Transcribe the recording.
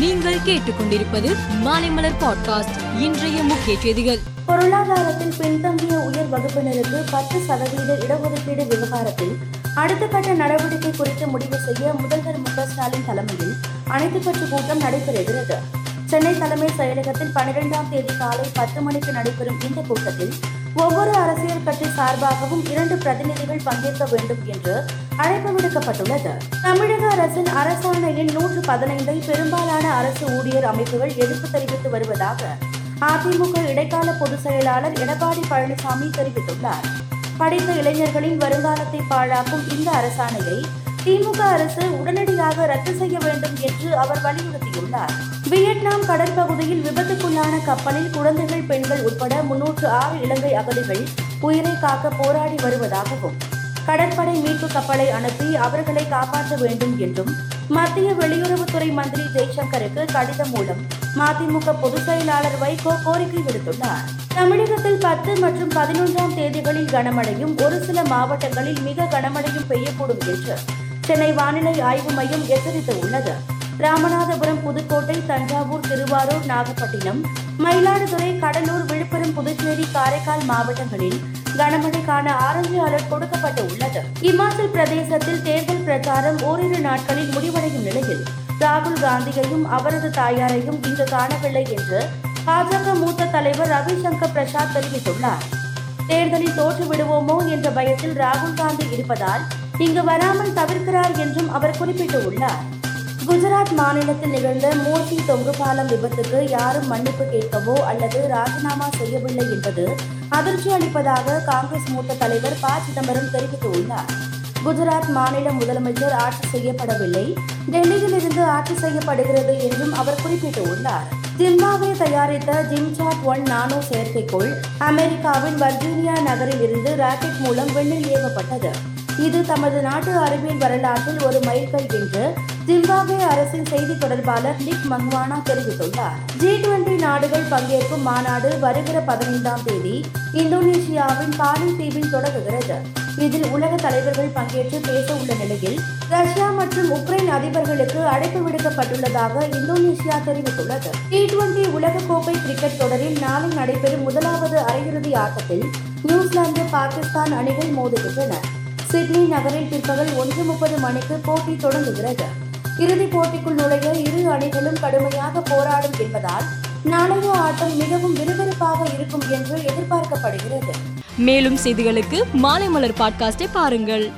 நீங்கள் கேட்டுக்கொண்டிருப்பது மாலைமலர் பாட்காஸ்ட் இன்றைய முக்கிய செய்திகள். பொருளாதாரத்தில் பின்தங்கிய உயர் வகுப்பினருக்கு பத்து சதவீத இடஒதுக்கீடு விவகாரத்தில் அடுத்த கட்ட நடவடிக்கை குறித்து முடிவு செய்ய முதல்வர் மு ஸ்டாலின் தலைமையில் அனைத்துக் கட்சி கூட்டம் நடைபெறுகிறது. சென்னை தலைமை செயலகத்தில் பனிரெண்டாம் தேதி காலை பத்து மணிக்கு நடைபெறும் இந்த கூட்டத்தில் ஒவ்வொரு அரசியல் கட்சி சார்பாகவும் இரண்டு பிரதிநிதிகள் பங்கேற்க வேண்டும் என்று அழைப்பு விடுக்கப்பட்டுள்ளது. தமிழக அரசின் அரசாணையின் நூற்று பதினைந்தை பெரும்பாலான அரசு ஊழியர் அமைப்புகள் எதிர்ப்பு தெரிவித்து வருவதாக அதிமுக இடைக்கால பொதுச் செயலாளர் எடப்பாடி பழனிசாமி தெரிவித்துள்ளார். படித்த இளைஞர்களின் வருங்காலத்தை பாழாக்கும் இந்த அரசாணையை திமுக அரசு உடனடியாக ரத்து செய்ய வேண்டும் என்று அவர் வலியுறுத்தியுள்ளார். வியட்நாம் கடற்பகுதியில் விபத்துக்குள்ளான கப்பலில் குழந்தைகள் பெண்கள் உட்பட முன்னூற்று ஆறு இலங்கை அகதிகள் உயிரை காக்க போராடி வருவதாகவும் கடற்படை மீட்பு கப்பலை அனுப்பி அவர்களை காப்பாற்ற வேண்டும் என்றும் மத்திய வெளியுறவுத்துறை மந்திரி ஜெய்சங்கருக்கு கடிதம் மூலம் மதிமுக பொதுச் செயலாளர் வைகோ கோரிக்கை விடுத்துள்ளார். தமிழகத்தில் பத்து மற்றும் பதினொன்றாம் தேதிகளில் கனமழையும் ஒரு சில மாவட்டங்களில் மிக கனமழையும் பெய்யக்கூடும் என்று சென்னை வானிலை ஆய்வு மையம் எச்சரித்து உள்ளது ராமநாதபுரம் புதுக்கோட்டை தஞ்சாவூர் திருவாரூர் நாகப்பட்டினம் மயிலாடுதுறை கடலூர் விழுப்புரம் புதுச்சேரி காரைக்கால் மாவட்டங்களில் கனமழைக்கான ஆரஞ்சு அலர்ட் கொடுக்கப்பட்டு உள்ளது. இமாச்சல் பிரதேசத்தில் தேர்தல் பிரச்சாரம் ஓரிரு நாட்களில் முடிவடையும் நிலையில் ராகுல் காந்தியையும் அவரது தாயாரையும் இங்கு காணவில்லை என்று பாஜக மூத்த தலைவர் ரவிசங்கர் பிரசாத் தெரிவித்துள்ளார். தேர்தலில் தோற்று விடுவோமோ என்ற பயத்தில் ராகுல் காந்தி இருப்பதால் இங்கு வராமல் தவிர்க்கிறார் என்றும் அவர் குறிப்பிட்டுள்ளார். குஜராத் மாநிலத்தில் நிகழ்ந்த மூர்த்தி தொங்கு பாலம் விபத்துக்கு யாரும் மன்னிப்பு கேட்கவோ அல்லது ராஜினாமா செய்யவில்லை என்பது அதிர்ச்சி அளிப்பதாக காங்கிரஸ் மூத்த தலைவர் ப. சிதம்பரம் தெரிவித்துள்ளார். குஜராத் மாநில முதலமைச்சர் ஆட்சி செய்யப்படவில்லை. டெல்லியில் இருந்து ஆட்சி செய்யப்படுகிறது என்றும் அவர் குறிப்பிட்டுள்ளார். ஜிம்பாவே தயாரித்த ஜிம்சாட் ஒன் நானோ செயற்கைக்கோள் அமெரிக்காவின் வர்ஜீனியா நகரில் இருந்து ராக்கெட் மூலம் விண்ணில் ஏவப்பட்டது. இது தமது நாட்டு அறிவியல் வரலாற்றில் ஒரு மைல்கல் என்று ஜிம்பாப்வே அரசின் செய்தி தொடர்பாளர் நிக் மங்வானா தெரிவித்துள்ளார். ஜி டுவெண்டி நாடுகள் பங்கேற்கும் மாநாடு வருகிற பதினைந்தாம் தேதி இந்தோனேஷியாவின் பாலி தீவில் தொடங்குகிறது. இதில் உலக தலைவர்கள் பங்கேற்று பேச உள்ள நிலையில் ரஷ்யா மற்றும் உக்ரைன் அதிபர்களுக்கு அழைப்பு விடுக்கப்பட்டுள்ளதாக இந்தோனேஷியா தெரிவித்துள்ளது. டி டுவெண்டி உலகக்கோப்பை கிரிக்கெட் தொடரில் நாளை நடைபெறும் முதலாவது அரையிறுதி ஆட்டத்தில் நியூசிலாந்து பாகிஸ்தான் அணிகள் மோதுகின்றன. சிட்னி நகரில் பிற்பகல் ஒன்று முப்பது மணிக்கு போட்டி தொடங்குகிறது. இறுதிப் போட்டிக்குள் நுழைய இரு அணிகளும் கடுமையாக போராடும் என்பதால் நாளைய ஆட்டம் மிகவும் விறுவிறுப்பாக இருக்கும் என்று எதிர்பார்க்கப்படுகிறது. மேலும் செய்திகளுக்கு மாலைமலர் பாட்காஸ்டை பாருங்கள்.